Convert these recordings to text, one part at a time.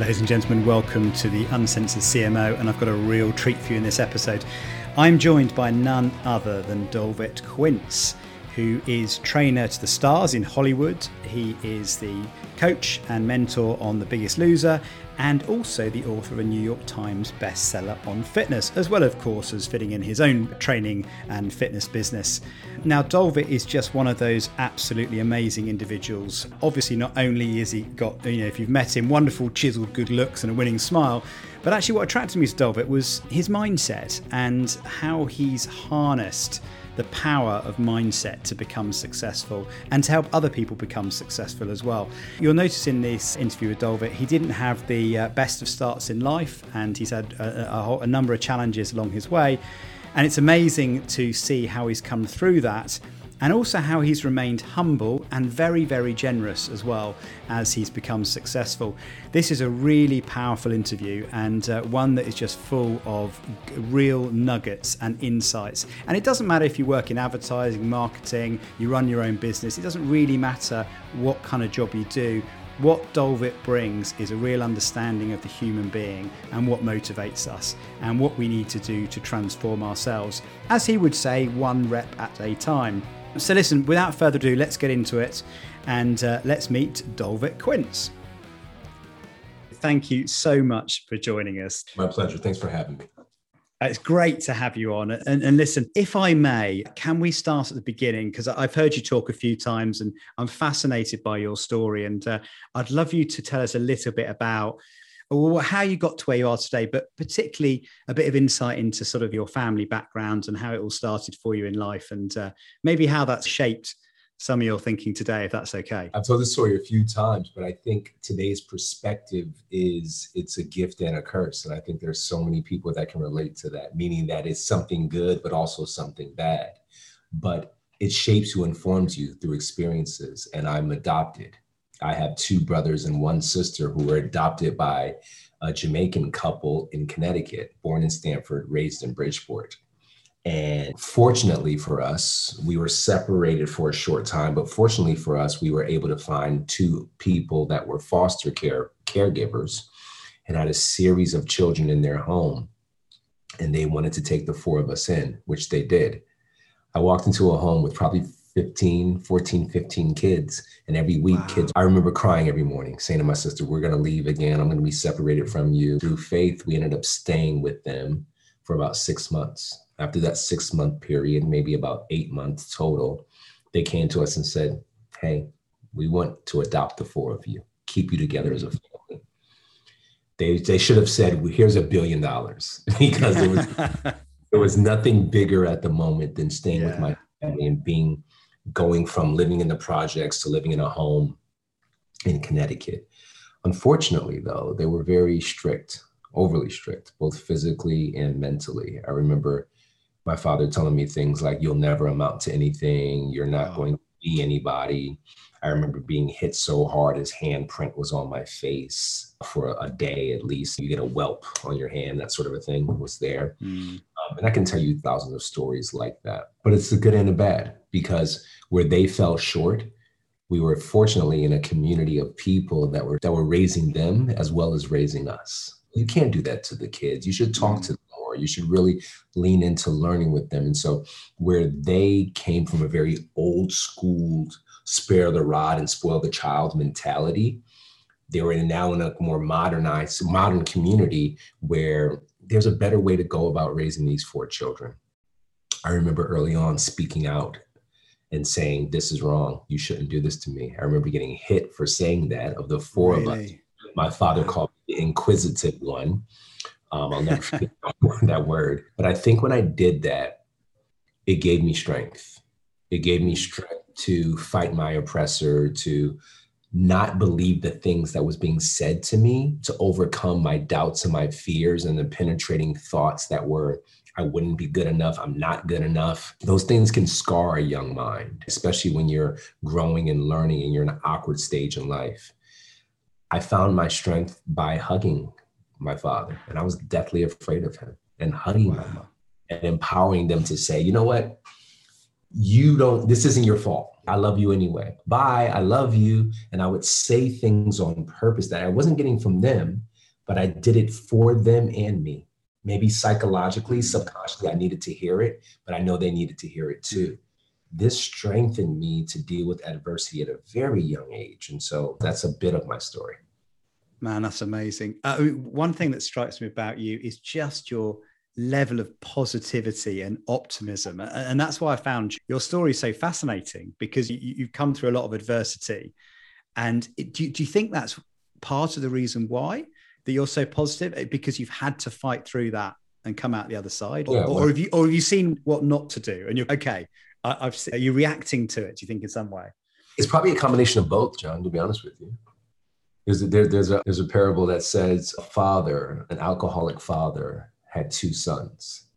Ladies and gentlemen, welcome to the Uncensored CMO, and I've got a real treat for you in this episode. I'm joined by none other than Dolvett Quince, who is trainer to the stars in Hollywood. He is the coach and mentor on The Biggest Loser, and also the author of a New York Times bestseller on fitness, as well, of course, as fitting in his own training and fitness business. Now, Dolvett is just one of those absolutely amazing individuals. Obviously, not only is he got, you know, if you've met him, wonderful, chiseled good looks and a winning smile, but actually, what attracted me to Dolvett was his mindset and how he's harnessed the power of mindset to become successful and to help other people become successful as well. You'll notice in this interview with Dolvett, he didn't have the uh, best of starts in life and he's had a, a, whole, a number of challenges along his way. And it's amazing to see how he's come through that and also how he's remained humble and very, very generous as well as he's become successful. This is a really powerful interview and uh, one that is just full of real nuggets and insights. And it doesn't matter if you work in advertising, marketing, you run your own business, it doesn't really matter what kind of job you do. What Dolvett brings is a real understanding of the human being and what motivates us and what we need to do to transform ourselves. As he would say, one rep at a time. So, listen, without further ado, let's get into it and uh, let's meet Dolvett Quince. Thank you so much for joining us. My pleasure. Thanks for having me. It's great to have you on. And, and, listen, if I may, can we start at the beginning? Because I've heard you talk a few times and I'm fascinated by your story. And uh, I'd love you to tell us a little bit about well, how you got to where you are today, but particularly a bit of insight into sort of your family background and how it all started for you in life and uh, maybe how that's shaped some of your thinking today, if that's okay. I've told this story a few times, but I think today's perspective is it's a gift and a curse. And I think there's so many people that can relate to that, meaning that it's something good, but also something bad. But it shapes you, informs you through experiences. And I'm adopted. I have two brothers and one sister who were adopted by a Jamaican couple in Connecticut, born in Stamford, raised in Bridgeport. And fortunately for us, we were separated for a short time, but fortunately for us, we were able to find two people that were foster care caregivers and had a series of children in their home. And they wanted to take the four of us in, which they did. I walked into a home with probably 15, 14, 15 kids. And every week, wow. kids, I remember crying every morning, saying to my sister, We're going to leave again. I'm going to be separated mm. from you. Through faith, we ended up staying with them for about six months after that six month period, maybe about eight months total, they came to us and said, Hey, we want to adopt the four of you, keep you together as a mm. family. They, they should have said, well, Here's a billion dollars because there was, there was nothing bigger at the moment than staying yeah. with my family and being going from living in the projects to living in a home in Connecticut. Unfortunately, though, they were very strict, overly strict, both physically and mentally. I remember my father telling me things like, You'll never amount to anything, you're not wow. going to be anybody. I remember being hit so hard, his handprint was on my face for a day at least. You get a whelp on your hand, that sort of a thing was there. Mm. Um, and I can tell you thousands of stories like that. But it's the good and the bad because where they fell short, we were fortunately in a community of people that were that were raising them as well as raising us. You can't do that to the kids. You should talk to them more. You should really lean into learning with them. And so, where they came from a very old school, spare the rod and spoil the child mentality, they were now in a more modernized, modern community where there's a better way to go about raising these four children. I remember early on speaking out and saying, This is wrong. You shouldn't do this to me. I remember getting hit for saying that of the four really? of us. My father called me the inquisitive one. Um, I'll never forget that word. But I think when I did that, it gave me strength. It gave me strength to fight my oppressor, to not believe the things that was being said to me, to overcome my doubts and my fears and the penetrating thoughts that were, I wouldn't be good enough, I'm not good enough. Those things can scar a young mind, especially when you're growing and learning and you're in an awkward stage in life. I found my strength by hugging my father, and I was deathly afraid of him, and hugging wow. my mom and empowering them to say, you know what? you don't, this isn't your fault. I love you anyway. Bye, I love you. And I would say things on purpose that I wasn't getting from them, but I did it for them and me. Maybe psychologically, subconsciously, I needed to hear it, but I know they needed to hear it too. This strengthened me to deal with adversity at a very young age. And so that's a bit of my story. Man, that's amazing. Uh, one thing that strikes me about you is just your level of positivity and optimism. And that's why I found your story so fascinating because you, have come through a lot of adversity. And do you, do you think that's part of the reason why that you're so positive? Eh, because you've had to fight through that and come out the other side? Or, yeah, well, or have you or have you seen what not to do and you're okay? I, have are you reacting to it, do you think, in some way? It's probably a combination of both, John, to be honest with you. There's a, there, there's, a, there's a parable that says a father, an alcoholic father, had two sons.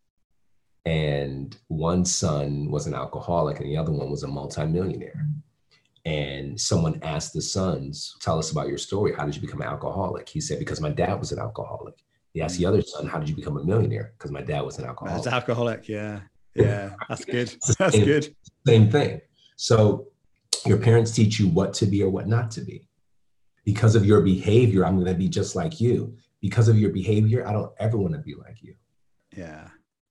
And one son was an alcoholic and the other one was a multimillionaire. And someone asked the sons, Tell us about your story. How did you become an alcoholic? He said, Because my dad was an alcoholic. He asked the other son, How did you become a millionaire? Because my dad was an alcoholic. That's alcoholic. Yeah. Yeah. That's good. That's same, good. Same thing. So your parents teach you what to be or what not to be. Because of your behavior, I'm going to be just like you because of your behavior, I don't ever want to be like you. Yeah.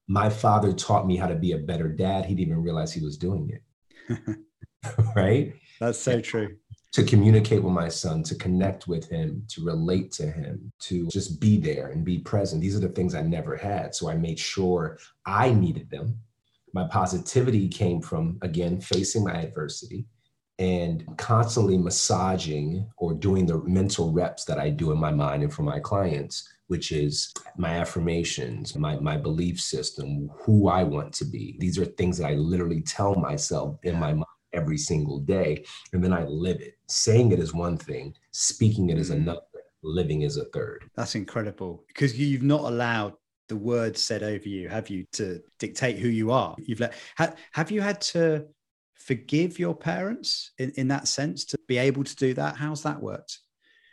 My father taught me how to be a better dad. He didn't even realize he was doing it. right? That's so true. To communicate with my son, to connect with him, to relate to him, to just be there and be present. These are the things I never had. So I made sure I needed them. My positivity came from, again, facing my adversity and constantly massaging or doing the mental reps that I do in my mind and for my clients, which is my affirmations, my, my belief system, who I want to be. These are things that I literally tell myself in my mind every single day. And then I live it. Saying it is one thing, speaking it is mm-hmm. another, living is a third. That's incredible because you've not allowed the words said over you, have you, to dictate who you are? You've let, have you had to forgive your parents in, in that sense to be able to do that? How's that worked?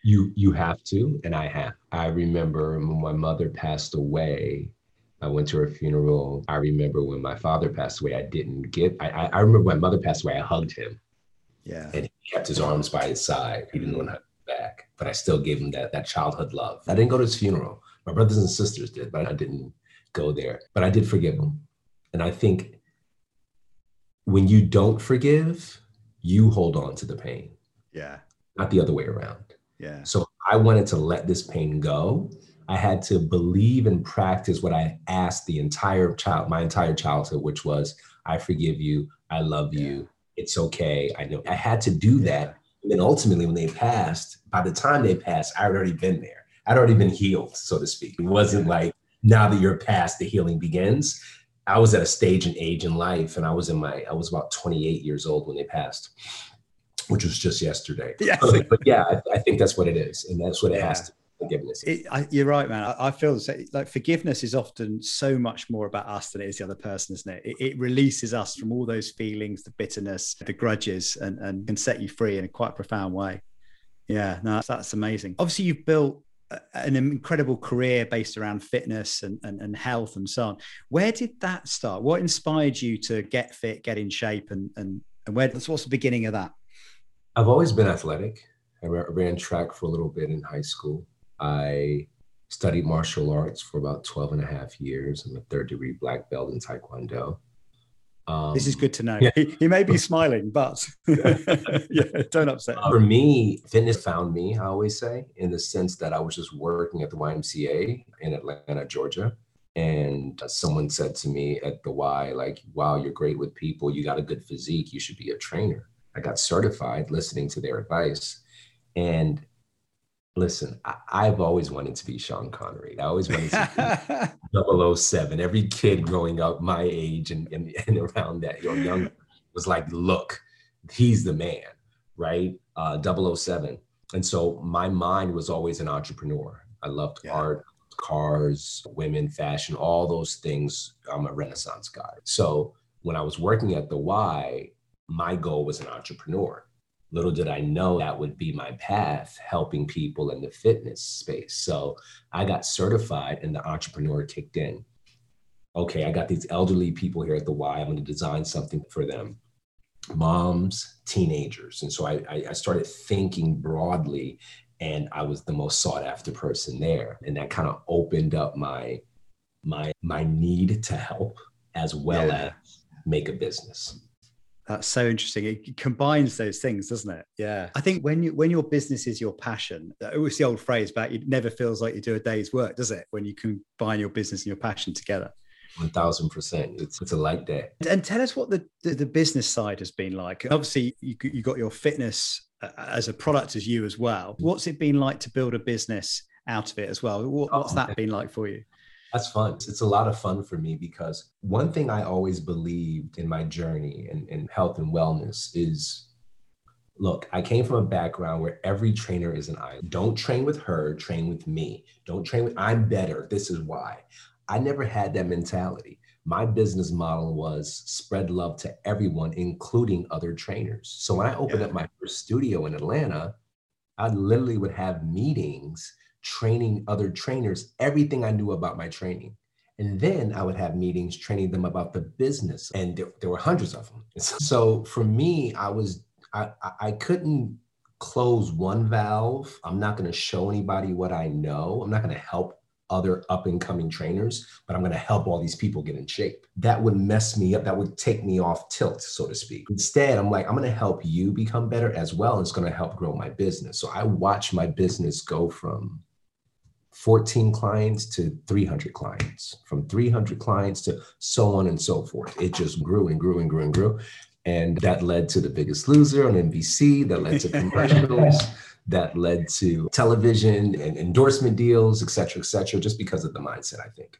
You you have to, and I have. I remember when my mother passed away. I went to her funeral. I remember when my father passed away. I didn't get. I I remember when my mother passed away. I hugged him. Yeah. And he kept his arms by his side. He didn't mm. want to hug back, but I still gave him that that childhood love. I didn't go to his funeral. My brothers and sisters did, but I didn't go there. But I did forgive him, and I think when you don't forgive, you hold on to the pain. Yeah. Not the other way around. Yeah. So I wanted to let this pain go. I had to believe and practice what I asked the entire child, my entire childhood, which was, I forgive you. I love yeah. you. It's okay. I know I had to do that. And then ultimately, when they passed, by the time they passed, I had already been there. I'd already been healed, so to speak. It wasn't like now that you're past, the healing begins. I was at a stage and age in life, and I was in my I was about 28 years old when they passed, which was just yesterday. Yes. but yeah, I, I, think that's what it is, and that's what it yeah. has to. Forgiveness. It, I, you're right, man. I, I feel like forgiveness is often so much more about us than it is the other person, isn't it? it? It releases us from all those feelings, the bitterness, the grudges, and, and can set you free in a quite profound way. Yeah, no, that's, that's amazing. Obviously, you've built an incredible career based around fitness and, and, and, health and so on. Where did that start? What inspired you to get fit, get in shape, and and and where? What's the beginning of that? I've always been athletic. I ran track for a little bit in high school. I studied martial arts for about 12 and a half years. I'm a third degree black belt in Taekwondo. Um, this is good to know. Yeah. He, he, may be smiling, but yeah, don't upset. For me, fitness found me, I always say, in the sense that I was just working at the YMCA in Atlanta, Georgia. And someone said to me at the Y, like, wow, you're great with people. You got a good physique. You should be a trainer. I got certified listening to their advice. And Listen, I, have always wanted to be Sean Connery. I always wanted to be 007. Every kid growing up my age and, and, and around that, or young, was like, look, he's the man, right? Uh, 007. And so my mind was always an entrepreneur. I loved yeah. art, cars, women, fashion, all those things. I'm a Renaissance guy. So when I was working at the Y, my goal was an entrepreneur. Little did I know that would be my path, helping people in the fitness space. So I got certified and the entrepreneur kicked in. okay, I got these elderly people here at the Y. I'm going to design something for them moms, teenagers. And so I, I started thinking broadly, and I was the most sought after person there. And that kind of opened up my my my need to help as well yeah. as make a business. That's so interesting. It combines those things, doesn't it? Yeah. I think when you when your business is your passion, it was the old phrase about it never feels like you do a day's work, does it? When you combine your business and your passion together. One thousand percent. It's it's a like that. And tell us what the, the, the business side has been like. Obviously, you you got your fitness uh, as a product as you as well. What's it been like to build a business out of it as well? What, what's oh, that been like for you? That's fun. It's a lot of fun for me because one thing I always believed in my journey in, in health and wellness is look, I came from a background where every trainer is an I. Don't train with her, train with me. Don't train with, I'm better. This is why. I never had that mentality. My business model was spread love to everyone, including other trainers. So when I opened yeah. up my first studio in Atlanta, I literally would have meetings training other trainers everything I knew about my training. And then I would have meetings training them about the business. And there, there were hundreds of them. So for me, I was, I, I couldn't close one valve. I'm not going to show anybody what I know. I'm not going to help other up and coming trainers, but I'm going to help all these people get in shape. That would mess me up. That would take me off tilt, so to speak. Instead, I'm like, I'm going to help you become better as well. It's going to help grow my business. So I watch my business go from 14 clients to 300 clients, from 300 clients to so on and so forth. It just grew and grew and grew and grew. And that led to The Biggest Loser on NBC, that led to commercials that led to television and endorsement deals, et cetera, et cetera, just because of the mindset, I think.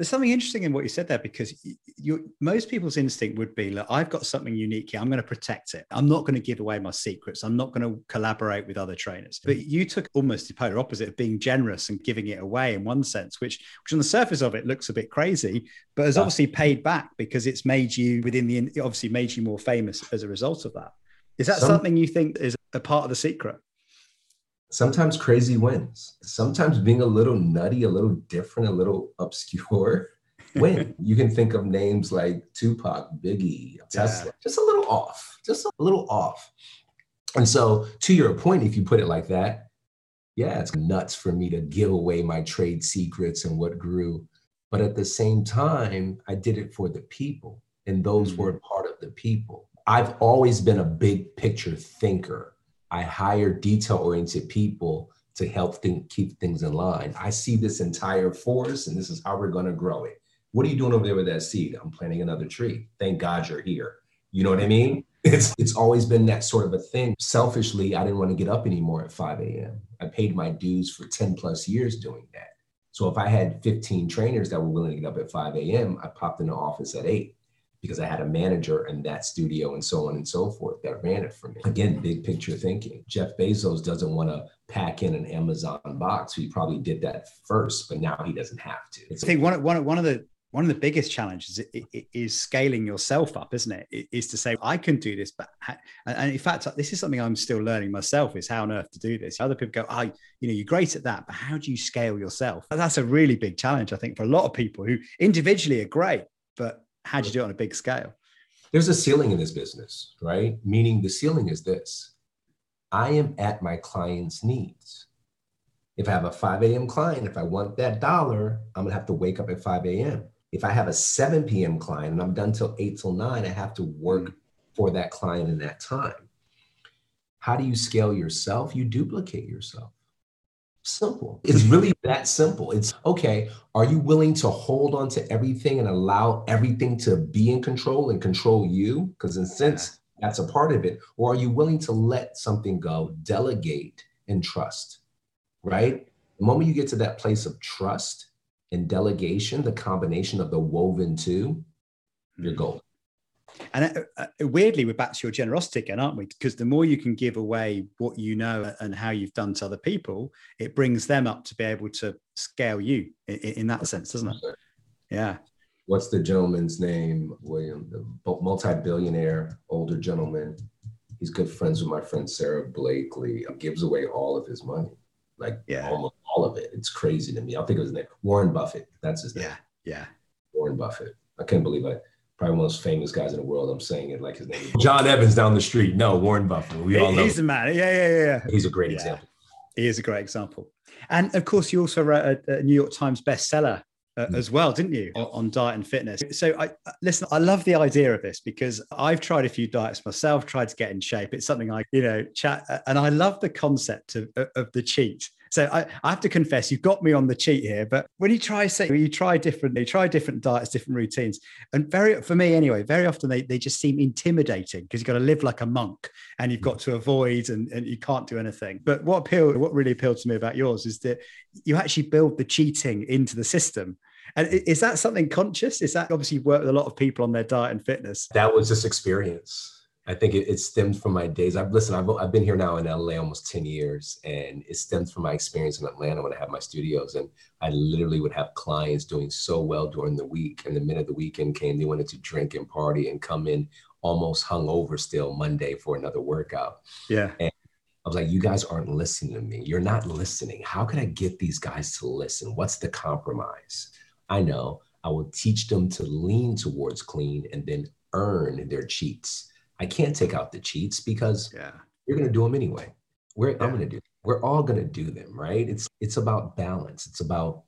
There's something interesting in what you said there because you, most people's instinct would be, look, I've got something unique here. I'm going to protect it. I'm not going to give away my secrets. I'm not going to collaborate with other trainers. But you took almost the polar opposite of being generous and giving it away in one sense, which, which on the surface of it looks a bit crazy, but has obviously paid back because it's made you within the, obviously made you more famous as a result of that. Is that Some, something you think is a part of the secret? Sometimes crazy wins. Sometimes being a little nutty, a little different, a little obscure win. you can think of names like Tupac, Biggie, Tesla, yeah. just a little off, just a little off. And so, to your point, if you put it like that, yeah, it's nuts for me to give away my trade secrets and what grew. But at the same time, I did it for the people, and those mm-hmm. were part of the people. I've always been a big picture thinker. I hire detail oriented people to help think, keep things in line. I see this entire forest and this is how we're going to grow it. What are you doing over there with that seed? I'm planting another tree. Thank God you're here. You know what I mean? It's it's always been that sort of a thing. Selfishly, I didn't want to get up anymore at 5 a.m. I paid my dues for 10 plus years doing that. So if I had 15 trainers that were willing to get up at 5 a.m., I popped in the office at 8 because I had a manager in that studio and so on and so forth that ran it for me. Again, big picture thinking. Jeff Bezos doesn't want to pack in an Amazon box. He probably did that first, but now he doesn't have to. It's I think one, one, one of the one of the biggest challenges is scaling yourself up, isn't it? Is to say I can do this, but and in fact, this is something I'm still learning myself: is how on earth to do this. Other people go, "Oh, you know, you're great at that, but how do you scale yourself?" That's a really big challenge, I think, for a lot of people who individually are great, but how do you do it on a big scale? There's a ceiling in this business, right? Meaning the ceiling is this I am at my client's needs. If I have a 5 a.m. client, if I want that dollar, I'm gonna have to wake up at 5 a.m. If I have a 7 p.m. client and I'm done till 8 till 9, I have to work mm. for that client in that time. How do you scale yourself? You duplicate yourself. Simple. It's really that simple. It's okay. Are you willing to hold on to everything and allow everything to be in control and control you? Because, in a sense, that's a part of it. Or are you willing to let something go, delegate, and trust? Right? The moment you get to that place of trust and delegation, the combination of the woven two, you're hmm. golden. And uh, uh, weirdly, we're back to your generosity again, aren't we? Because the more you can give away what you know and how you've done to other people, it brings them up to be able to scale you in, in that sense, doesn't it? Yeah. What's the gentleman's name? William, the multi-billionaire older gentleman. He's good friends with my friend Sara Blakely. Gives away all of his money, like yeah. almost all of it. It's crazy to me. I'll think of his name. Warren Buffett. That's his name. Yeah. Yeah. Warren Buffett. I can't believe it. Probably one of the most famous guys in the world. I'm saying it like his name. John Evans down the street. No, Warren Buffett. We all know. He's a man. Yeah, yeah, yeah. He's a great Yeah. example. He is a great example. And of course, you also wrote a, a New York Times bestseller uh, Mm. as well, didn't you, on, on diet and fitness? So, I I- listen. I love the idea of this because I've tried a few diets myself, tried to get in shape. It's something I, you know, chat, and I love the concept of, of the cheat. So I, I have to confess, you've got me on the cheat here. But when you try, say, you try different, try different diets, different routines, and very, for me anyway, very often they, they just seem intimidating because you've got to live like a monk and you've got to avoid and, and you can't do anything. But what appealed, what really appealed to me about yours is that you actually build the cheating into the system. And is that something conscious? Is that obviously you've worked with a lot of people on their diet and fitness? That was just experience. I think it, it stems from my days. I've listened. I've, I've been here now in LA almost ten years, and it stems from my experience in Atlanta when I had my studios, and I literally would have clients doing so well during the week, and the minute the weekend came, they wanted to drink and party and come in almost hungover still Monday for another workout. Yeah. I was like, you guys aren't listening to me. You're not listening. How can I get these guys to listen? What's the compromise? I know I will teach them to lean towards clean and then earn their cheats. I can't take out the cheats because Yeah. you're going to do them anyway. We're, Yeah. I'm going to do. We're all going to do them, right? It's it's about balance. It's about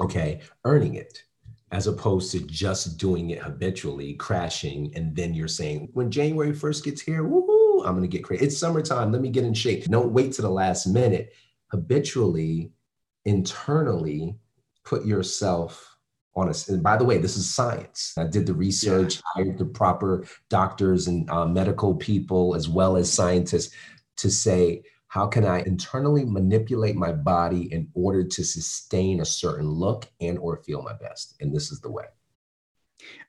okay, earning it as opposed to just doing it habitually, crashing, and then you're saying, when January 1st gets here, woohoo, I'm gonna get crazy. It's summertime. Let me get in shape. Don't wait to the last minute. Habitually, internally, put yourself on a. And by the way, this is science. I did the research, hired the proper doctors and uh, medical people as well as scientists to say how can i internally manipulate my body in order to sustain a certain look and or feel my best and this is the way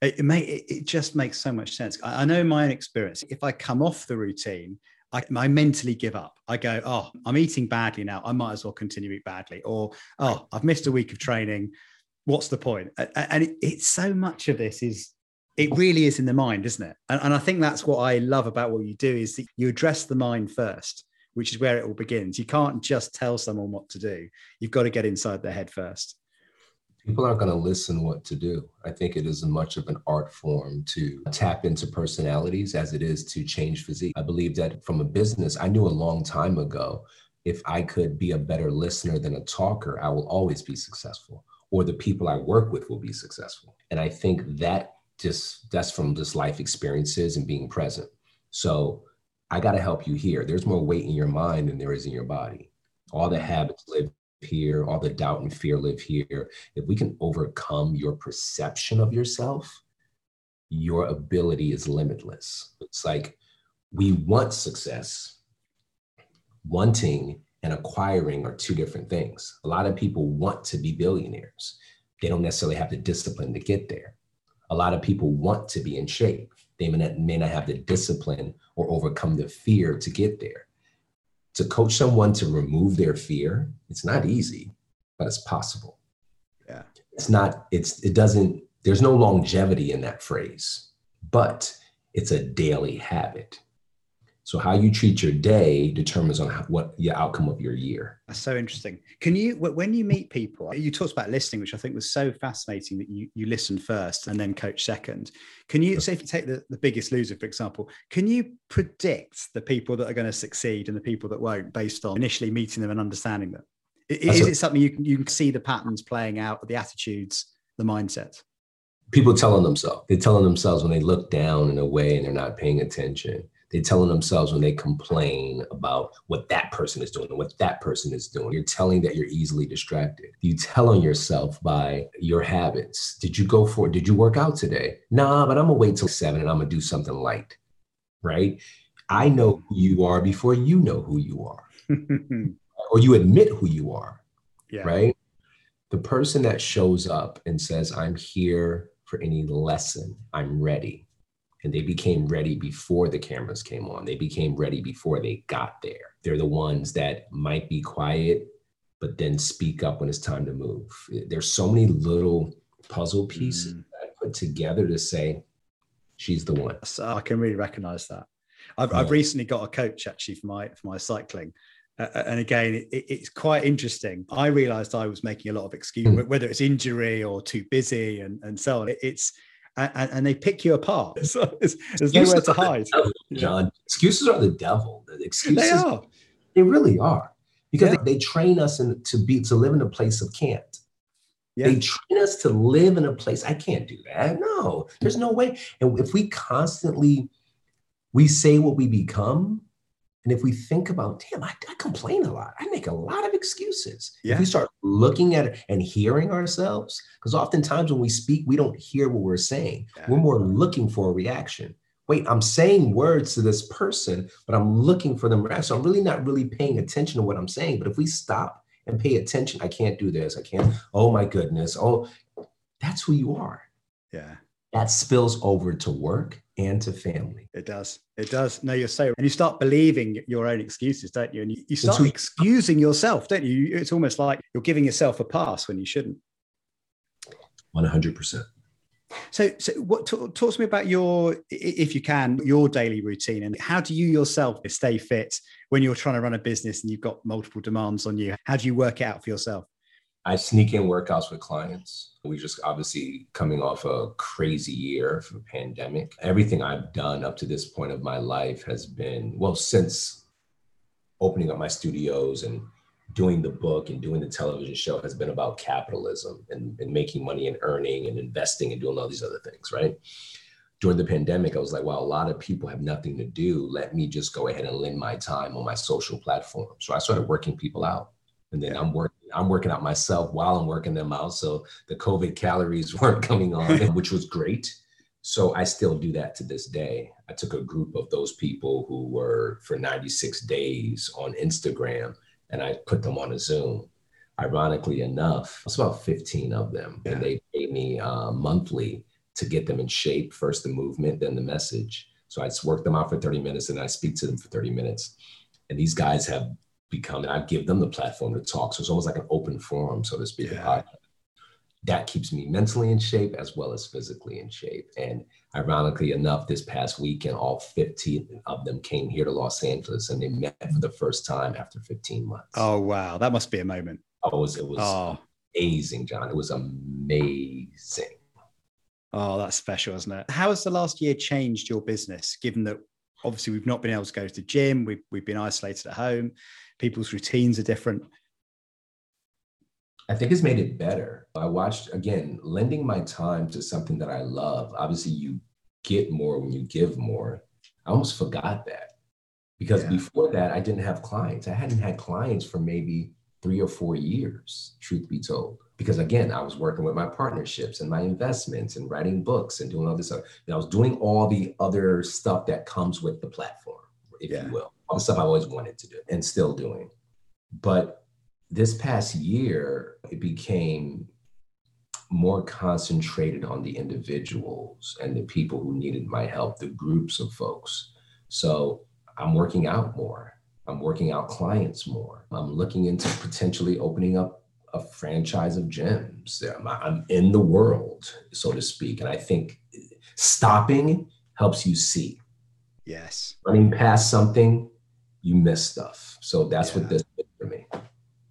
It, may, it, just makes so much sense. I, I know my own experience. If I come off the routine, I, I mentally give up. I go, oh, I'm eating badly now. I might as well continue to eat badly. Or, oh, I've missed a week of training. What's the point? And it, it's so much of this is, it really is in the mind, isn't it? And, and I think that's what I love about what you do is that you address the mind first, which is where it all begins. You can't just tell someone what to do. You've got to get inside their head first. people aren't going to listen what to do i think it is much of an art form to tap into personalities as it is to change physique i believe that from a business i knew a long time ago if i could be a better listener than a talker i will always be successful or the people i work with will be successful. And i think that just that's from just life experiences and being present. So i got to help you here. There's more weight in your mind than there is in your body. All the mm-hmm. habits live here. All the doubt and fear live here. If we can overcome your perception of yourself, your ability is limitless. It's like we want success. Wanting and acquiring are two different things. A lot of people want to be billionaires. They don't necessarily have the discipline to get there. A lot of people want to be in shape. They may not, may not have the discipline or overcome the fear to get there. To coach someone to remove their fear, it's not easy, but it's possible Yeah. it's not it's it doesn't there's no longevity in that phrase but it's a daily habit so how you treat your day determines on how, what the outcome of your year That's so interesting. Can you, when you meet people, you talked about listening, which I think was so fascinating that you, you listen first and then coach second. Can you, say, if you take the, the biggest loser, for example, can you predict the people that are going to succeed and the people that won't based on initially meeting them and understanding them? Is a- it something you can, you can see the patterns playing out, the attitudes, the mindset? people telling themselves they're telling themselves when they look down in a way and they're not paying attention they're telling themselves when they complain about what that person is doing and what that person is doing. You're telling that you're easily distracted. You tell on yourself by your habits. Did you go for it? Did you work out today? Nah, but I'm gonna wait till seven and I'm gonna do something light. Right? I know who you are before you know who you are, or you admit who you are. yeah. Right? The person that shows up and says, I'm here for any lesson, I'm ready and they became ready before the cameras came on. They became ready before they got there. They're the ones that might be quiet, but then speak up when it's time to move. There's so many little puzzle pieces Mm. that I put together to say, she's the one. So I can really recognize that. I've, Yeah. I've recently got a coach actually for my for my cycling, Uh, and again, it, it's quite interesting. I realized I was making a lot of excuses, mm. whether it's injury or too busy and, and so on. It, it's and, and, they pick you apart. So there's, there's nowhere to hide. Devil, John, excuses are the devil. The excuses, they are. They really are because yeah. they, they, train us in, to be to live in a place of can't. Yeah. They train us to live in a place I can't do that. No, there's no way. And if we constantly we say what we become, and if we think about, damn, I, I, complain a lot. I make a lot of excuses. Yeah. If we start looking at it and hearing ourselves, because oftentimes when we speak, we don't hear what we're saying. Yeah. We're more looking for a reaction. Wait, I'm saying words to this person, but I'm looking for them. So I'm really not really paying attention to what I'm saying. But if we stop and pay attention, I can't do this. I can't. Oh my goodness. Oh, that's who you are. Yeah. That spills over to work and to family. It does. It does. No, you're so, and you start believing your own excuses, don't you? And you, you start excusing yourself, don't you? It's almost like you're giving yourself a pass when you shouldn't. 100%. So, so what talk, talk to me about your, if you can, your daily routine and how do you yourself stay fit when you're trying to run a business and you've got multiple demands on you? How do you work it out for yourself? I sneak in workouts with clients. We just obviously coming off a crazy year from pandemic. Everything I've done up to this point of my life has been, well, since opening up my studios and doing the book and doing the television show has been about capitalism and, and making money and earning and investing and doing all these other things, right? During the pandemic, I was like, wow, a lot of people have nothing to do. Let me just go ahead and lend my time on my social platform. So I started working people out. And then I'm working I'm working out myself while I'm working them out. So the COVID calories weren't coming on, which was great. So I still do that to this day. I took a group of those people who were for 96 days on Instagram and I put them on a Zoom. Ironically enough, it's about 15 of them, yeah. and they pay me uh, monthly to get them in shape. First the movement, then the message. So I just work them out for 30 minutes and I speak to them for 30 minutes. And these guys have become, and I give them the platform to talk. So it's almost like an open forum, so to speak. Yeah. That keeps me mentally in shape as well as physically in shape. And ironically enough, this past weekend, all 15 of them came here to Los Angeles and they met for the first time after 15 months. Oh, wow. That must be a moment. Oh, it was, it was oh. amazing, John. It was amazing. Oh, that's special, isn't it? How has the last year changed your business, given that obviously we've not been able to go to the gym, we've, we've been isolated at home, people's routines are different. I think it's made it better. I watched again, lending my time to something that I love. Obviously, you get more when you give more. I almost forgot that because yeah. before that, I didn't have clients. I hadn't had clients for maybe three or four years, truth be told. Because again, I was working with my partnerships and my investments and writing books and doing all this stuff. And I was doing all the other stuff that comes with the platform, if yeah. you will all the stuff I always wanted to do and still doing. But this past year, it became more concentrated on the individuals and the people who needed my help, the groups of folks. So I'm working out more. I'm working out clients more. I'm looking into potentially opening up a franchise of gyms. I'm in the world, so to speak. And I think stopping helps you see. Yes. Running past something you miss stuff. So that's yeah. what this did for me.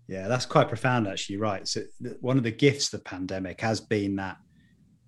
Yeah, that's quite profound, actually. Right. So one of the gifts of the pandemic has been that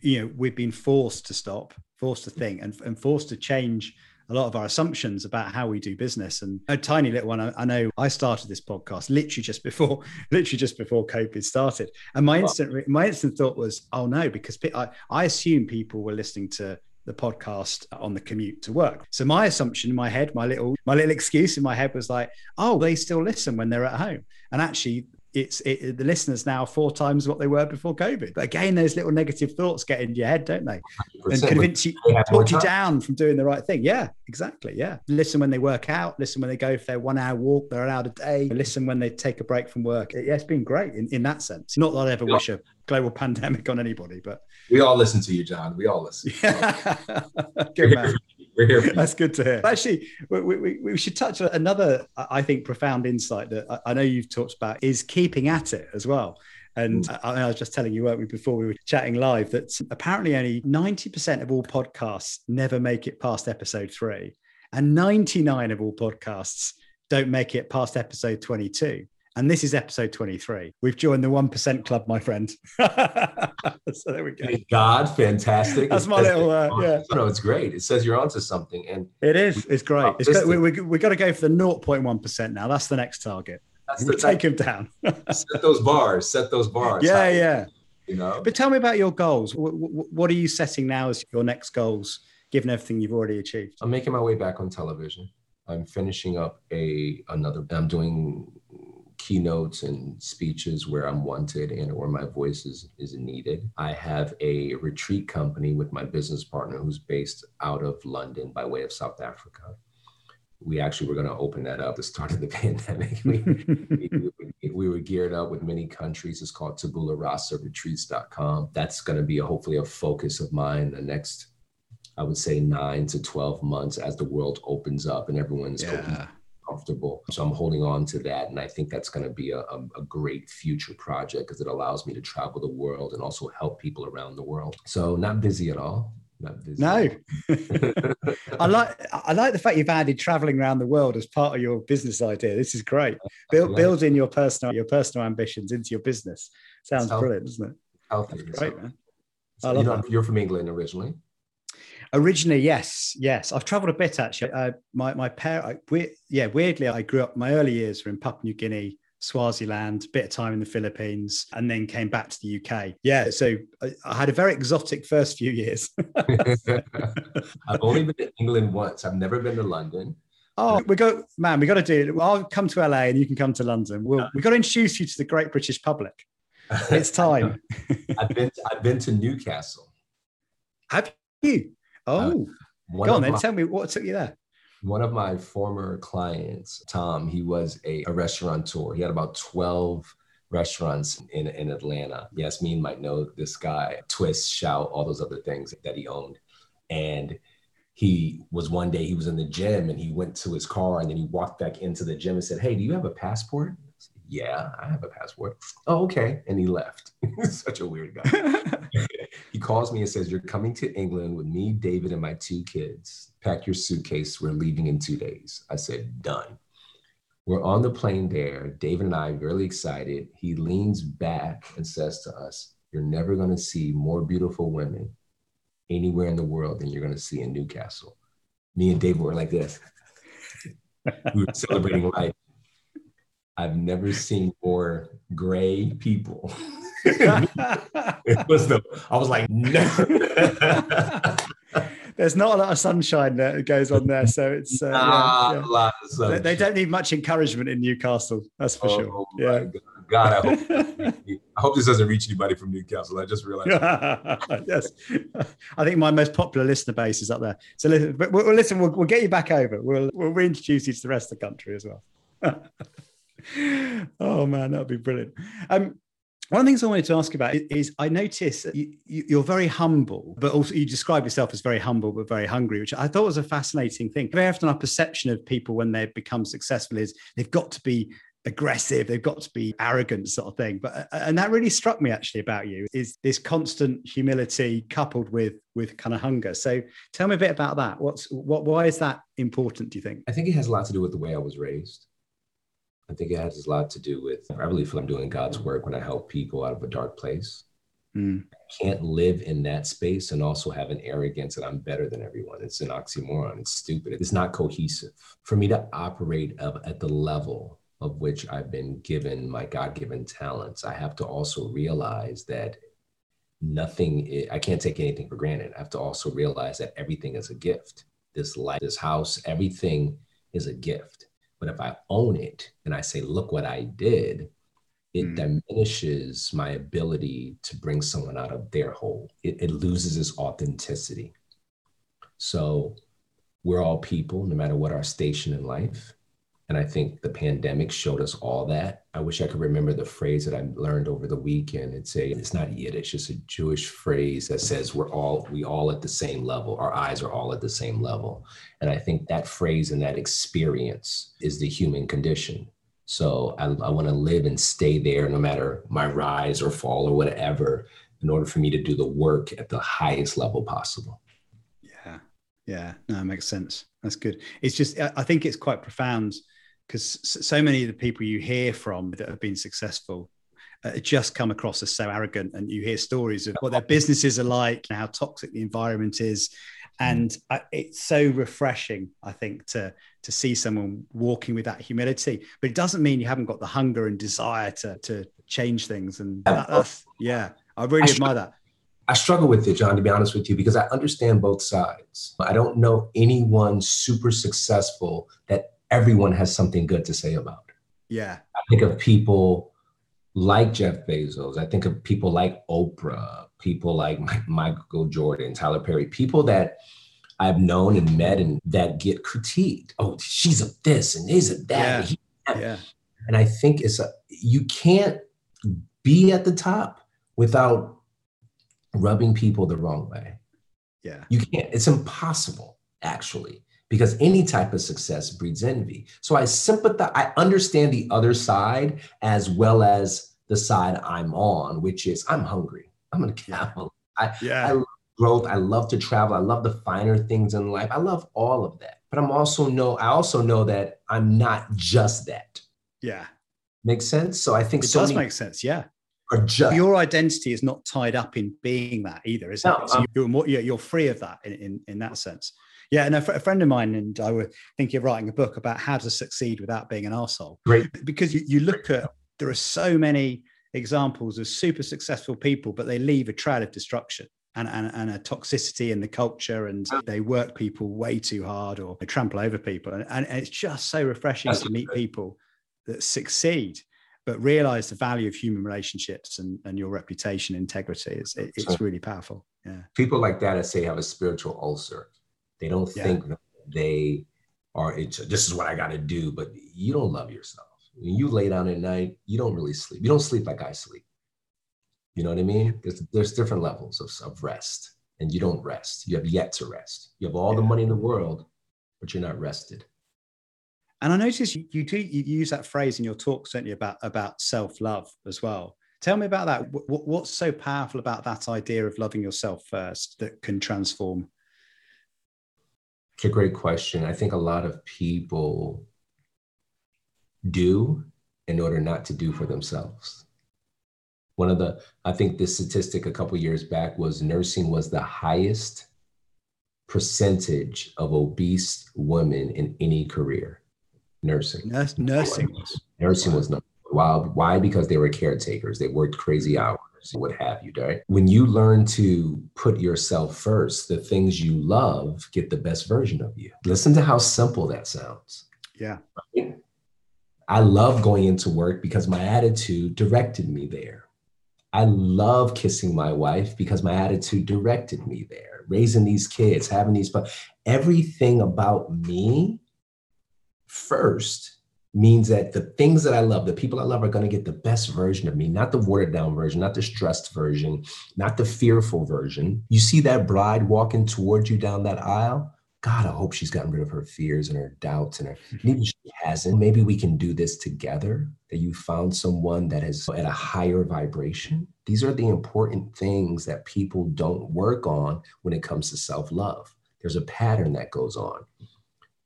you know we've been forced to stop, forced to think, and, and forced to change a lot of our assumptions about how we do business. And a tiny little one, I, I, know I started this podcast literally just before, literally just before COVID started. And my instant, my instant thought was, oh no, because I, I assume people were listening to the podcast on the commute to work. So my assumption in my head, my little my little excuse in my head was like, oh, they still listen when they're at home. And actually it's it, the listeners now four times what they were before COVID. But again, those little negative thoughts get into your head, don't they? And convince you, talk you down from doing the right thing. Yeah, exactly. Yeah. Listen when they work out, listen when they go for their one hour walk, they're allowed a day, listen when they take a break from work. Yeah, it's been great in, in that sense. Not that I ever wish a global pandemic on anybody, but we all listen to you, John. We all listen. Good man. We're here. That's good to hear. Actually, we, we, we, should touch on another, I think, profound insight that I know you've talked about is keeping at it as well. And mm. I, I, was just telling you, weren't we, before we were chatting live, that apparently only 90% of all podcasts never make it past episode three, and 99 of all podcasts don't make it past episode 22. And this is episode 23. We've joined the 1% club, my friend. so there we go. Thank God, fantastic. That's my little, uh, yeah. No, it's great. It says you're onto something. And it is. It's great. It's got, we, we, we got to go for the 0.1% now. That's the next target. That's the, take him down. set those bars. Set those bars. Yeah, yeah. You know. But tell me about your goals. What, what are you setting now as your next goals, given everything you've already achieved? I'm making my way back on television. I'm finishing up a another. I'm doing keynotes and speeches where I'm wanted and or my voice is, is needed. I have a retreat company with my business partner who's based out of London by way of South Africa. We actually were going to open that up at the start of the pandemic. We, we, we, were geared up with many countries. It's called Tabula Rasa. That's going to be a, hopefully a focus of mine the next, I would say, nine to 12 months as the world opens up and everyone's yeah comfortable. So I'm holding on to that. And I think that's going to be a, a, great future project because it allows me to travel the world and also help people around the world. So not busy at all. No, I like I like the fact you've added traveling around the world as part of your business idea. This is great. Build, building your personal your personal ambitions into your business sounds brilliant, doesn't it? Healthy, great, man. I love you know, that. You're from England originally. Originally, yes, yes. I've travelled a bit actually. Uh, my my parent, we, yeah, weirdly, I grew up. My early years were in Papua New Guinea, Swaziland, bit of time in the Philippines, and then came back to the UK. Yeah, so I, I had a very exotic first few years. I've only been to England once. I've never been to London. Oh, we go, man. We got to do it. I'll come to LA, and you can come to London. We'll, we got to introduce you to the great British public. It's time. I've been. To, I've been to Newcastle. Have you? Oh, uh, go on then. My, tell me what took you there. One of my former clients, Tom, he was a, a restaurateur. He had about 12 restaurants in, in Atlanta. Yasmin might know this guy, Twist, Shout, all those other things that he owned. And he was one day, he was in the gym and he went to his car and then he walked back into the gym and said, Hey, do you have a passport? yeah, I have a passport. Oh, okay. And he left. Such a weird guy. he calls me and says, You're coming to England with me, David, and my two kids. Pack your suitcase. We're leaving in two days. I said, Done. We're on the plane there. David and I really excited. He leans back and says to us, You're never going to see more beautiful women anywhere in the world than you're going to see in Newcastle. Me and David were like this. we were celebrating life. I've never seen more gray people. it was the, I was like, no. There's not a lot of sunshine that goes on there, so it's uh, yeah, yeah. They, they, don't need much encouragement in Newcastle. That's for oh, sure. Yeah. God, I hope, I hope this doesn't reach anybody from Newcastle. I just realized. yes, I think my most popular listener base is up there. So listen, but we'll, listen, we'll, we'll get you back over. We'll we'll reintroduce you to the rest of the country as well oh man, that'd be brilliant. Um, one of the things I wanted to ask you about is I notice you, are very humble, but also you describe yourself as very humble but very hungry, which I thought was a fascinating thing. Very often, our perception of people when they become successful is they've got to be aggressive, they've got to be arrogant, sort of thing. But uh, and that really struck me actually about you is this constant humility coupled with with kind of hunger. So tell me a bit about that. What's what? Why is that important? Do you think? I think it has a lot to do with the way I was raised. I think it has a lot to do with I really feel I'm doing God's work when I help people out of a dark place. Mm. I can't live in that space and also have an arrogance that I'm better than everyone. It's an oxymoron. It's stupid. It's not cohesive. For me to operate at the level of which I've been given my God given talents, I have to also realize that nothing, I can't take anything for granted. I have to also realize that everything is a gift. This life, this house, everything is a gift. But if I own it and I say, look what I did, it mm. diminishes my ability to bring someone out of their hole. It, it loses its authenticity. So we're all people, no matter what our station in life. And I think the pandemic showed us all that. I wish I could remember the phrase that I learned over the weekend. It's a, it's not Yiddish, it's just a Jewish phrase that says we're all, we all at the same level. Our eyes are all at the same level. And I think that phrase and that experience is the human condition. So I, I want to live and stay there no matter my rise or fall or whatever, in order for me to do the work at the highest level possible. Yeah. Yeah. No, it makes sense. That's good. It's just, I think it's quite profound because so many of the people you hear from that have been successful uh, just come across as so arrogant and you hear stories of what their businesses are like and how toxic the environment is. And uh, it's so refreshing i think to to see someone walking with that humility. But it doesn't mean you haven't got the hunger and desire to to change things. And that, that's yeah i really I admire that. I struggle with it, John, to be honest with you, because I understand both sides. I don't know anyone super successful that everyone has something good to say about. Yeah. I think of people like Jeff Bezos. I think of people like Oprah, people like Michael Jordan, Tyler Perry, people that I've known and met and that get critiqued. Oh, she's a this and he's a that. Yeah. yeah. And I think it's a you can't be at the top without rubbing people the wrong way. Yeah. You can't. It's impossible, actually, because any type of success breeds envy. So I sympathize, I understand the other side as well as the side I'm on, which is I'm hungry. I'm gonna camel. I, yeah. I love growth. I love to travel. I love the finer things in life. I love all of that. But I'm also know I also know that I'm not just that. Yeah. Makes sense. So I think it so does make sense. Yeah. Just, your identity is not tied up in being that either, is no, it? So um, you're more, you're free of that in, in, in that sense. Yeah, and a, a, friend of mine and I were thinking of writing a book about how to succeed without being an asshole. Great, because you, you look at there are so many examples of super successful people, but they leave a trail of destruction. And, and, and a toxicity in the culture, and they work people way too hard or they trample over people. And, and it's just so refreshing That's to meet good. people that succeed but realize the value of human relationships and, and your reputation integrity is it, it's really powerful yeah people like that i say have a spiritual ulcer they don't yeah. think that they are this is what i got to do but you don't love yourself when you lay down at night you don't really sleep you don't sleep like i sleep you know what i mean there's, there's different levels of, of rest and you don't rest you have yet to rest you have all yeah. the money in the world but you're not rested and I notice you, you do you use that phrase in your talk, certainly about about self love as well. Tell me about that. What, what's so powerful about that idea of loving yourself first that can transform? It's a great question. I think a lot of people do in order not to do for themselves. One of the, I think this statistic a couple years back was nursing was the highest percentage of obese women in any career nursing. Nurs- nursing. Nursing was not. Why? Why? Because they were caretakers. They worked crazy hours, what have you, right? When you learn to put yourself first, the things you love get the best version of you. Listen to how simple that sounds. Yeah. Right? I love going into work because my attitude directed me there. I love kissing my wife because my attitude directed me there. Raising these kids, having these, but everything about me first means that the things that I love, the people I love are going to get the best version of me, not the watered down version, not the stressed version, not the fearful version. You see that bride walking towards you down that aisle? God, I hope she's gotten rid of her fears and her doubts and her maybe she hasn't. Maybe we can do this together. That you found someone that is at a higher vibration. These are the important things that people don't work on when it comes to self-love. There's a pattern that goes on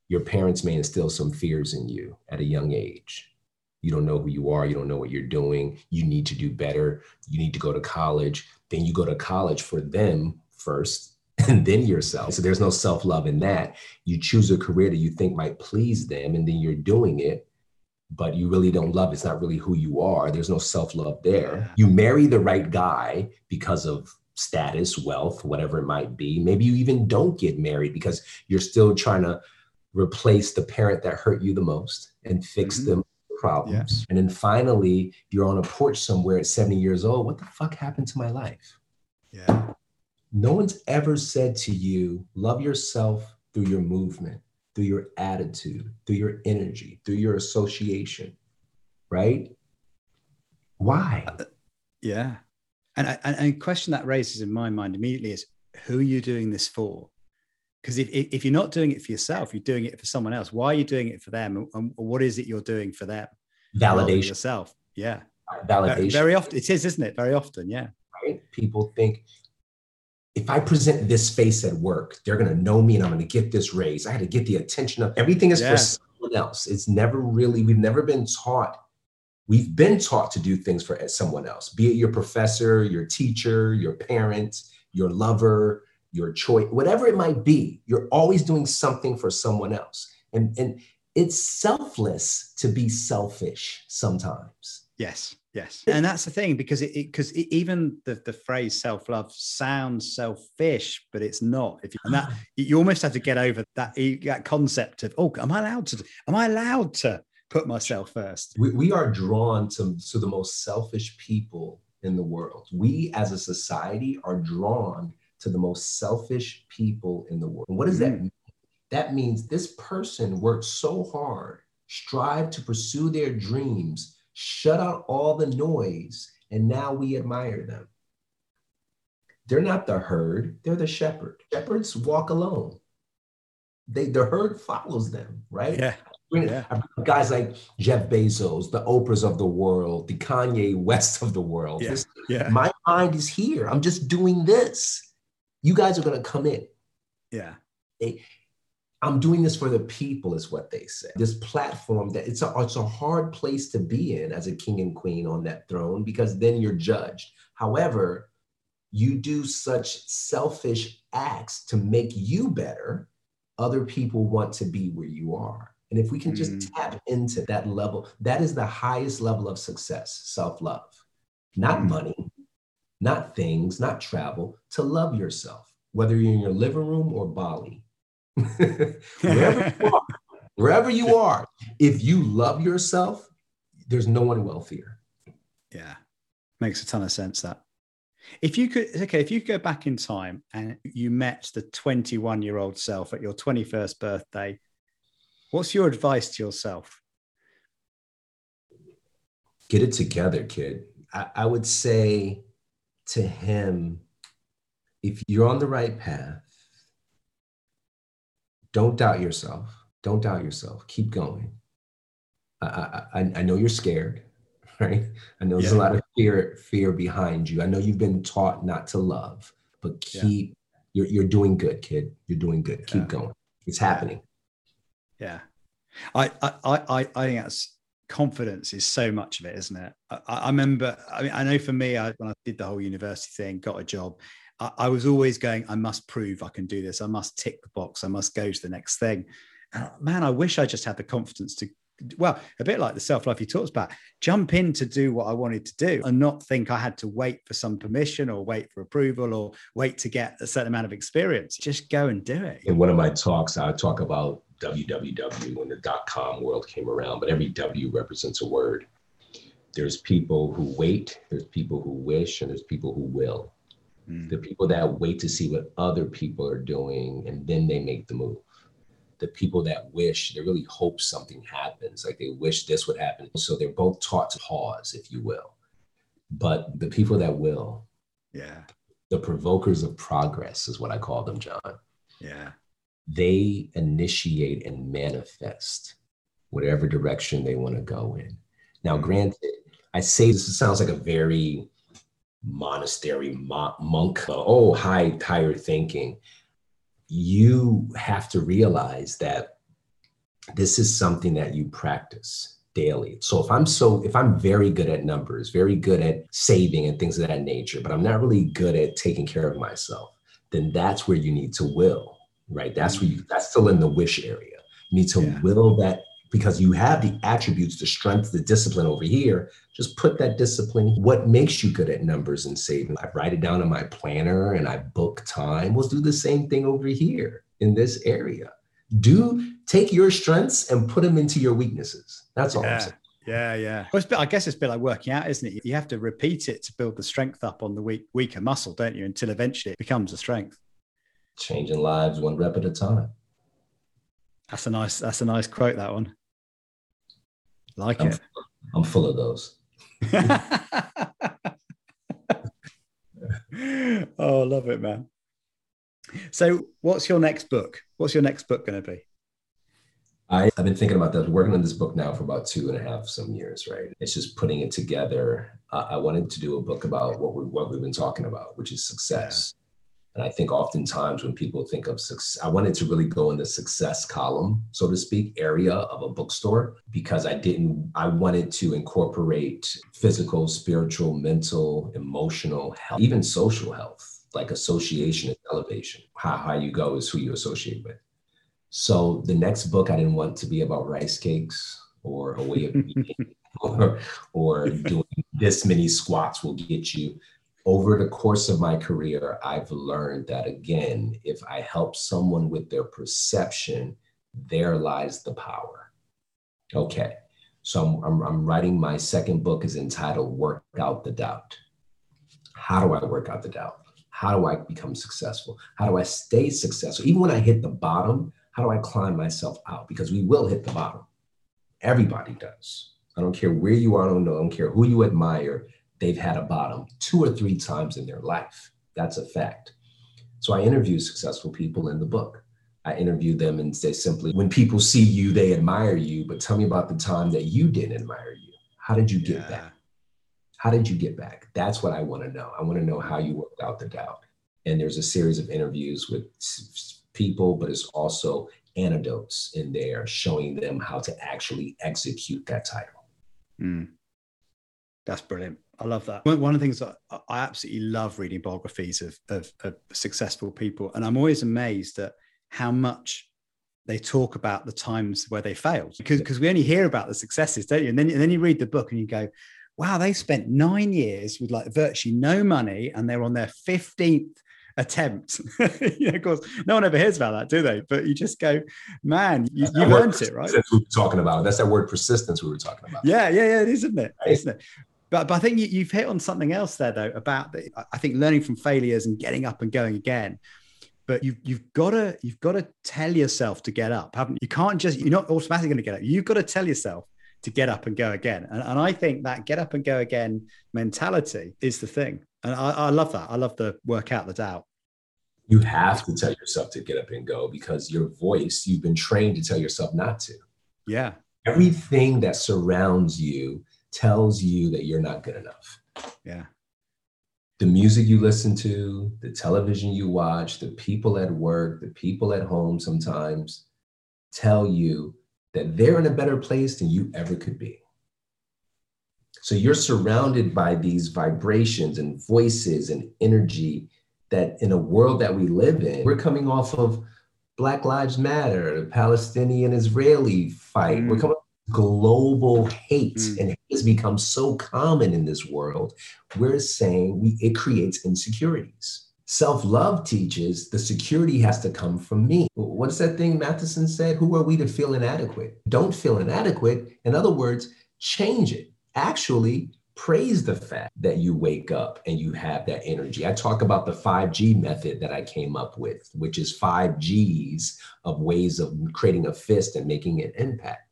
your parents may instill some fears in you at a young age. You don't know who you are. You don't know what you're doing. You need to do better. You need to go to college. Then you go to college for them first and then yourself. So there's no self love in that. You choose a career that you think might please them and then you're doing it, but you really don't love. It's not really who you are. There's no self love there. You marry the right guy because of status, wealth, whatever it might be. Maybe you even don't get married because you're still trying to replace the parent that hurt you the most and fix mm-hmm. them problems. And then finally, you're on a porch somewhere at 70 years old. What the fuck happened to my life? Yeah. No one's ever said to you, love yourself through your movement, through your attitude, through your energy, through your association, right? Why? Uh, yeah. And, and, and a question that raises in my mind immediately is who are you doing this for? Because if, if you're not doing it for yourself you're doing it for someone else. Why are you doing it for them? And what is it you're doing for them validation. yourself? Yeah. Validation very often it is isn't it? Very often yeah. Right? People think if I present this face at work, they're going to know me and I'm going to get this raise. I had to get the attention of everything is for someone else. It's never really, we've never been taught. We've been taught to do things for eh, someone else, be it your professor, your teacher, your parent, your lover, your choice, whatever it might be. You're always doing something for someone else. And, and it's selfless to be selfish sometimes. Yes, yes, and that's the thing because it because even the the phrase self love sounds selfish, but it's not. If you, and that you almost have to get over that that concept of oh, am I allowed to? Am I allowed to put myself first? We, we are drawn to to the most selfish people in the world. We as a society are drawn to the most selfish people in the world. And what does that mm. mean? That means this person worked so hard, strive to pursue their dreams shut out all the noise, and now we admire them. They're not the herd, they're the shepherd. Shepherds walk alone. They the herd follows them, right? Yeah. yeah. Guys like Jeff Bezos, the Oprahs of the world, the Kanye West of the world. Yeah. yeah. My mind is here. I'm just doing this. You guys are gonna come in. Yeah. They, I'm doing this for the people, is what they say. This platform that it's a it's a hard place to be in as a king and queen on that throne because then you're judged. However, you do such selfish acts to make you better, other people want to be where you are. And if we can just mm. tap into that level, that is the highest level of success, self-love. Not mm. money, not things, not travel, to love yourself, whether you're in your living room or Bali wherever you are, wherever you are, if you love yourself, there's no one wealthier. Yeah, makes a ton of sense. That if you could, okay, if you go back in time and you met the 21 year old self at your 21st birthday, what's your advice to yourself? Get it together, kid. I, I would say to him, if you're on the right path, don't doubt yourself. Don't doubt yourself. Keep going. I, I, I know you're scared, right? I know there's yeah. a lot of fear fear behind you. I know you've been taught not to love, but keep yeah. you're you're doing good, kid. You're doing good. Keep yeah. going. It's happening. Yeah, I I I I think that's confidence is so much of it, isn't it? I, I remember. I mean, I know for me, I, when I did the whole university thing, got a job, I, I, was always going, I must prove I can do this. I must tick the box. I must go to the next thing. And man, I wish I just had the confidence to, well, a bit like the self love you talked about, jump in to do what I wanted to do and not think I had to wait for some permission or wait for approval or wait to get a certain amount of experience. Just go and do it. In one of my talks, I talk about www when the dot com world came around, but every W represents a word. There's people who wait, there's people who wish, and there's people who will. Mm. The people that wait to see what other people are doing and then they make the move. The people that wish, they really hope something happens, like they wish this would happen. So they're both taught to pause, if you will. But the people that will, yeah, the provokers of progress is what I call them, John. Yeah. They initiate and manifest whatever direction they want to go in. Now, mm. granted, I say this sounds like a very monastery monk, oh, high, higher thinking, you have to realize that this is something that you practice daily. So if I'm so, if I'm very good at numbers, very good at saving and things of that nature, but I'm not really good at taking care of myself, then that's where you need to will, right? That's where you, that's still in the wish area. You need to yeah. will that because you have the attributes, the strength, the discipline over here. Just put that discipline. What makes you good at numbers and saving? I write it down in my planner and I book time. We'll do the same thing over here in this area. Do take your strengths and put them into your weaknesses. That's all yeah. I'm saying. Yeah, yeah. Well, bit, I guess it's a bit like working out, isn't it? You have to repeat it to build the strength up on the weak, weaker muscle, don't you? Until eventually it becomes a strength. Changing lives one rep at a time. That's a nice. That's a nice quote. That one. Like I'm, it. I'm full of those. oh, love it, man. So, what's your next book? What's your next book going to be? I, have been thinking about that, working on this book now for about two and a half some years, right? It's just putting it together. Uh, I wanted to do a book about what we what we've been talking about, which is success. Yeah. And I think oftentimes when people think of success, I wanted to really go in the success column, so to speak, area of a bookstore because I didn't, I wanted to incorporate physical, spiritual, mental, emotional health, even social health, like association and elevation. How high you go is who you associate with. So the next book, I didn't want to be about rice cakes or a way of eating or, or doing this many squats will get you over the course of my career, I've learned that again, if I help someone with their perception, there lies the power. Okay, so I'm, I'm, I'm, writing my second book is entitled Work Out the Doubt. How do I work out the doubt? How do I become successful? How do I stay successful? Even when I hit the bottom, how do I climb myself out? Because we will hit the bottom. Everybody does. I don't care where you are, I don't know, I don't care who you admire they've had a bottom two or three times in their life. That's a fact. So I interview successful people in the book. I interview them and say simply, when people see you, they admire you, but tell me about the time that you didn't admire you. How did you get yeah. back? How did you get back? That's what I want to know. I want to know how you worked out the doubt. And there's a series of interviews with people, but it's also anecdotes in there showing them how to actually execute that title. Mm. That's brilliant. I love that. One of the things that I absolutely love reading biographies of, of, of successful people, and I'm always amazed at how much they talk about the times where they failed because because we only hear about the successes, don't you? And then and then you read the book and you go, wow, they spent nine years with like virtually no money, and they're on their fifteenth attempt. you know, of course, no one ever hears about that, do they? But you just go, man, you, you earned it, right? We were talking about that's that word persistence we were talking about. Yeah, yeah, yeah, it is, isn't it? Right. Isn't it? But, but I think you, have hit on something else there, though, about the, I think learning from failures and getting up and going again. But you've you've got to you've got to tell yourself to get up, haven't you? You can't just you're not automatically going to get up. You've got to tell yourself to get up and go again. And, and I think that get up and go again mentality is the thing. And I, I love that. I love the work out the doubt. You have to tell yourself to get up and go because your voice, you've been trained to tell yourself not to. Yeah. Everything that surrounds you tells you that you're not good enough. Yeah. The music you listen to, the television you watch, the people at work, the people at home sometimes tell you that they're in a better place than you ever could be. So you're surrounded by these vibrations and voices and energy that in a world that we live in, we're coming off of Black Lives Matter, the Palestinian Israeli fight. Mm. We're coming global hate mm. and has become so common in this world we're saying we it creates insecurities self-love teaches the security has to come from me what's that thing matheson said who are we to feel inadequate don't feel inadequate in other words change it actually praise the fact that you wake up and you have that energy. I talk about the 5G method that I came up with, which is five G's of ways of creating a fist and making an impact.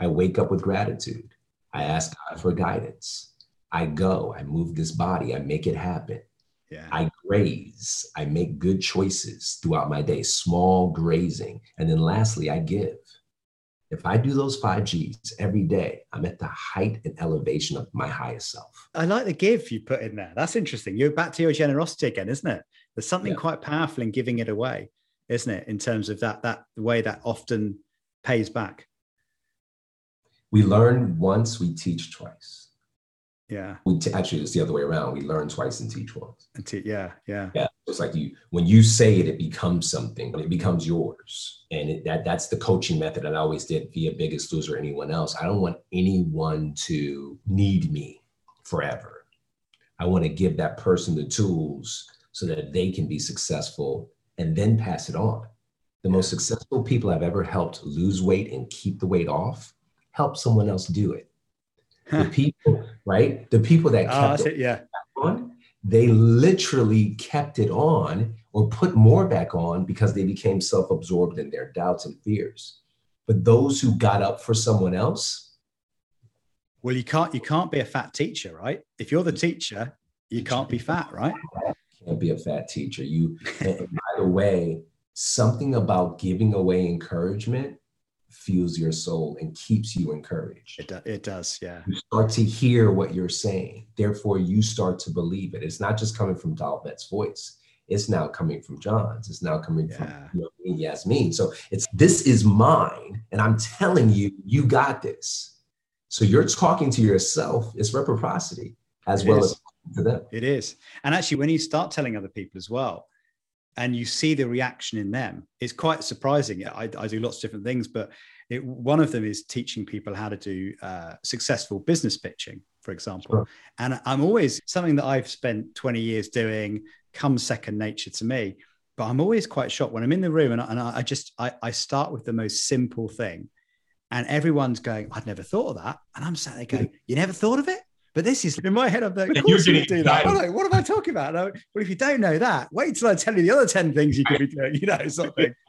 I wake up with gratitude. I ask God for guidance. I go, I move this body, I make it happen. Yeah. I graze, I make good choices throughout my day, small grazing. And then lastly, I give. If I do those five G's every day, I'm at the height and elevation of my highest self. I like the give you put in there. That's interesting. You're back to your generosity again, isn't it? There's something yeah. quite powerful in giving it away, isn't it? In terms of that, that way that often pays back we learn once, we teach twice. Yeah. We t- actually, it's the other way around. We learn twice and teach once. And te- yeah, yeah. Yeah. It's like you when you say it, it becomes something. It becomes yours, and it, that that's the coaching method that I always did via Biggest Loser or anyone else. I don't want anyone to need me forever. I want to give that person the tools so that they can be successful and then pass it on. The most successful people I've ever helped lose weight and keep the weight off help someone else do it. The people, right? The people that ah, kept it, yeah. on, they literally kept it on or put more back on because they became self-absorbed in their doubts and fears. But those who got up for someone else, well, you can't you can't be a fat teacher, right? If you're the teacher, you can't be fat, right? You can't be a fat teacher. You, by the way, something about giving away encouragement fuels your soul and keeps you encouraged. It, do, it does, yeah. You start to hear what you're saying. Therefore, you start to believe it. It's not just coming from Dolvett's voice. it's now coming from John's. It's now coming yeah. from you know, Yasmin. So it's this is mine, and I'm telling you, you got this. So you're talking to yourself. It's reciprocity as it well is. as to them. It is, and actually, when you start telling other people as well, and you see the reaction in them, it's quite surprising. I, I do lots of different things, but it, one of them is teaching people how to do uh, successful business pitching, for example. Sure. And I'm always something that I've spent 20 years doing comes second nature to me. But I'm always quite shocked when I'm in the room and I, and I just I, I start with the most simple thing, and everyone's going, "I'd never thought of that," and I'm sat there going, "You never thought of it?" But this is in my head. I'm like, of course you do that. I'm Like, what am I talking about? Like, well, if you don't know that, wait till I tell you the other 10 things you could be doing, you know, something.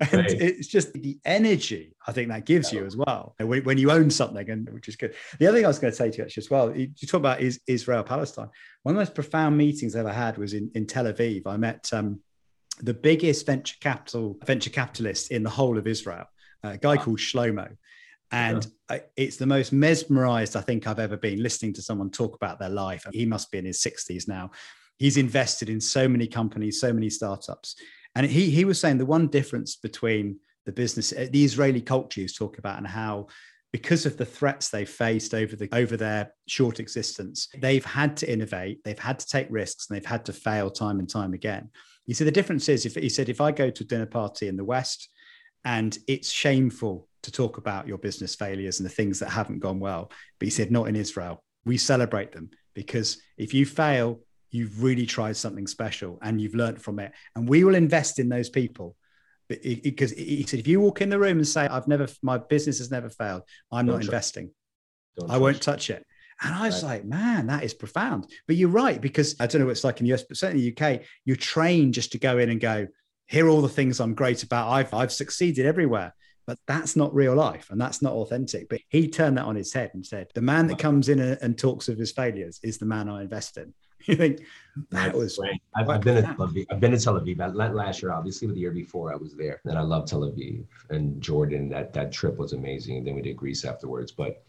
And right. it's just the energy I think that gives yeah. you as well when, when, you own something, and which is good. The other thing I was going to say to you actually as well, you, you talk about is Israel Palestine. One of the most profound meetings I ever had was in, in Tel Aviv. I met um, the biggest venture capital venture capitalist in the whole of Israel, a guy wow. called Shlomo. And yeah. it's the most mesmerized I think I've ever been listening to someone talk about their life. He must be in his 60s now. He's invested in so many companies, so many startups. And he, he was saying the one difference between the business, uh, the Israeli culture he's talking about, and how because of the threats they faced over the over their short existence, they've had to innovate, they've had to take risks, and they've had to fail time and time again. You see, the difference is if he said, if I go to a dinner party in the West and it's shameful to talk about your business failures and the things that haven't gone well. But he said, not in Israel. We celebrate them because if you fail, you've really tried something special and you've learned from it. And we will invest in those people. Because he said, if you walk in the room and say, I've never, my business has never failed, I'm Don't not investing. I won't touch it. And I was right. like, man, that is profound. But you're right, because I don't know what it's like in the US, but certainly in the UK, you're trained just to go in and go, here are all the things I'm great about. I've, I've succeeded everywhere but that's not real life and that's not authentic. But he turned that on his head and said, the man that comes in and talks of his failures is the man I invest in. You think that was right. I've, I've, been in Tel Aviv. I've been in Tel Aviv last year, obviously, but the year before I was there, and I love Tel Aviv and Jordan. That that trip was amazing, and then we did Greece afterwards. But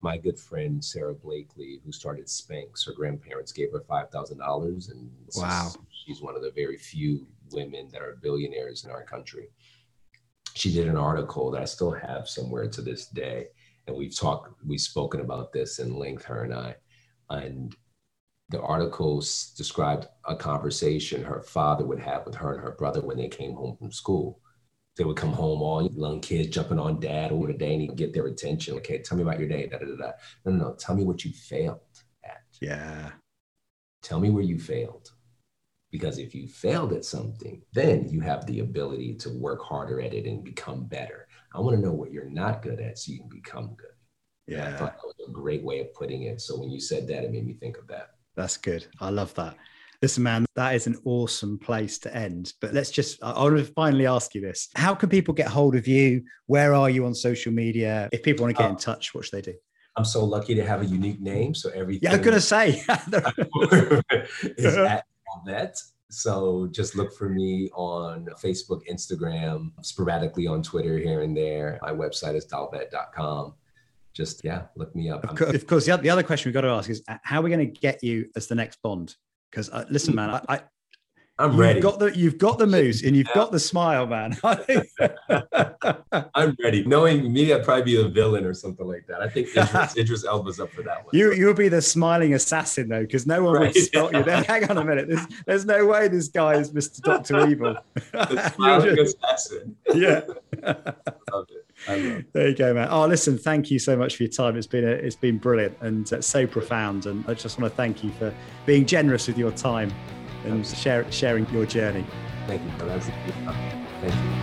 my good friend Sara Blakely, who started Spanx, her grandparents gave her five thousand dollars, and wow, she's one of the very few women that are billionaires in our country she did an article that I still have somewhere to this day. And we've talked, we've spoken about this in length, her and I. And the article described a conversation her father would have with her and her brother when they came home from school. They would come home, all young kids jumping on dad over the day and he'd get their attention. Okay, tell me about your day. Da, da, da, da. No, no, no. Tell me what you failed at. Yeah. Tell me where you failed. Because if you failed at something, then you have the ability to work harder at it and become better. I want to know what you're not good at so you can become good. Yeah. And I thought that was a great way of putting it. So when you said that, it made me think of that. That's good. I love that. Listen, man, that is an awesome place to end. But let's just, I want to finally ask you this. How can people get hold of you? Where are you on social media? If people want to get in uh, touch, what should they do? I'm so lucky to have a unique name. So everything. Yeah, I'm going to say. is at that. So just look for me on Facebook, Instagram, sporadically on Twitter here and there. My website is dolvett.com. Just, yeah, look me up. Of course, of course the other question we've got to ask is how are we going to get you as the next Bond? Because uh, listen, man, I I'm ready. You've got the you've got the moves and you've got the smile, man. I'm ready. Knowing me, I'd probably be a villain or something like that. I think Idris, Idris Elba's up for that one. You you'll be the smiling assassin though, because no one right. would spot you. There, hang on a minute. There's, there's no way this guy is Mr. Doctor Evil. The smiling assassin. Yeah. love it. There you go, man. Oh, listen, thank you so much for your time. It's been a, it's been brilliant and uh, so profound. And I just want to thank you for being generous with your time and share, sharing your journey. Thank you. Thank you.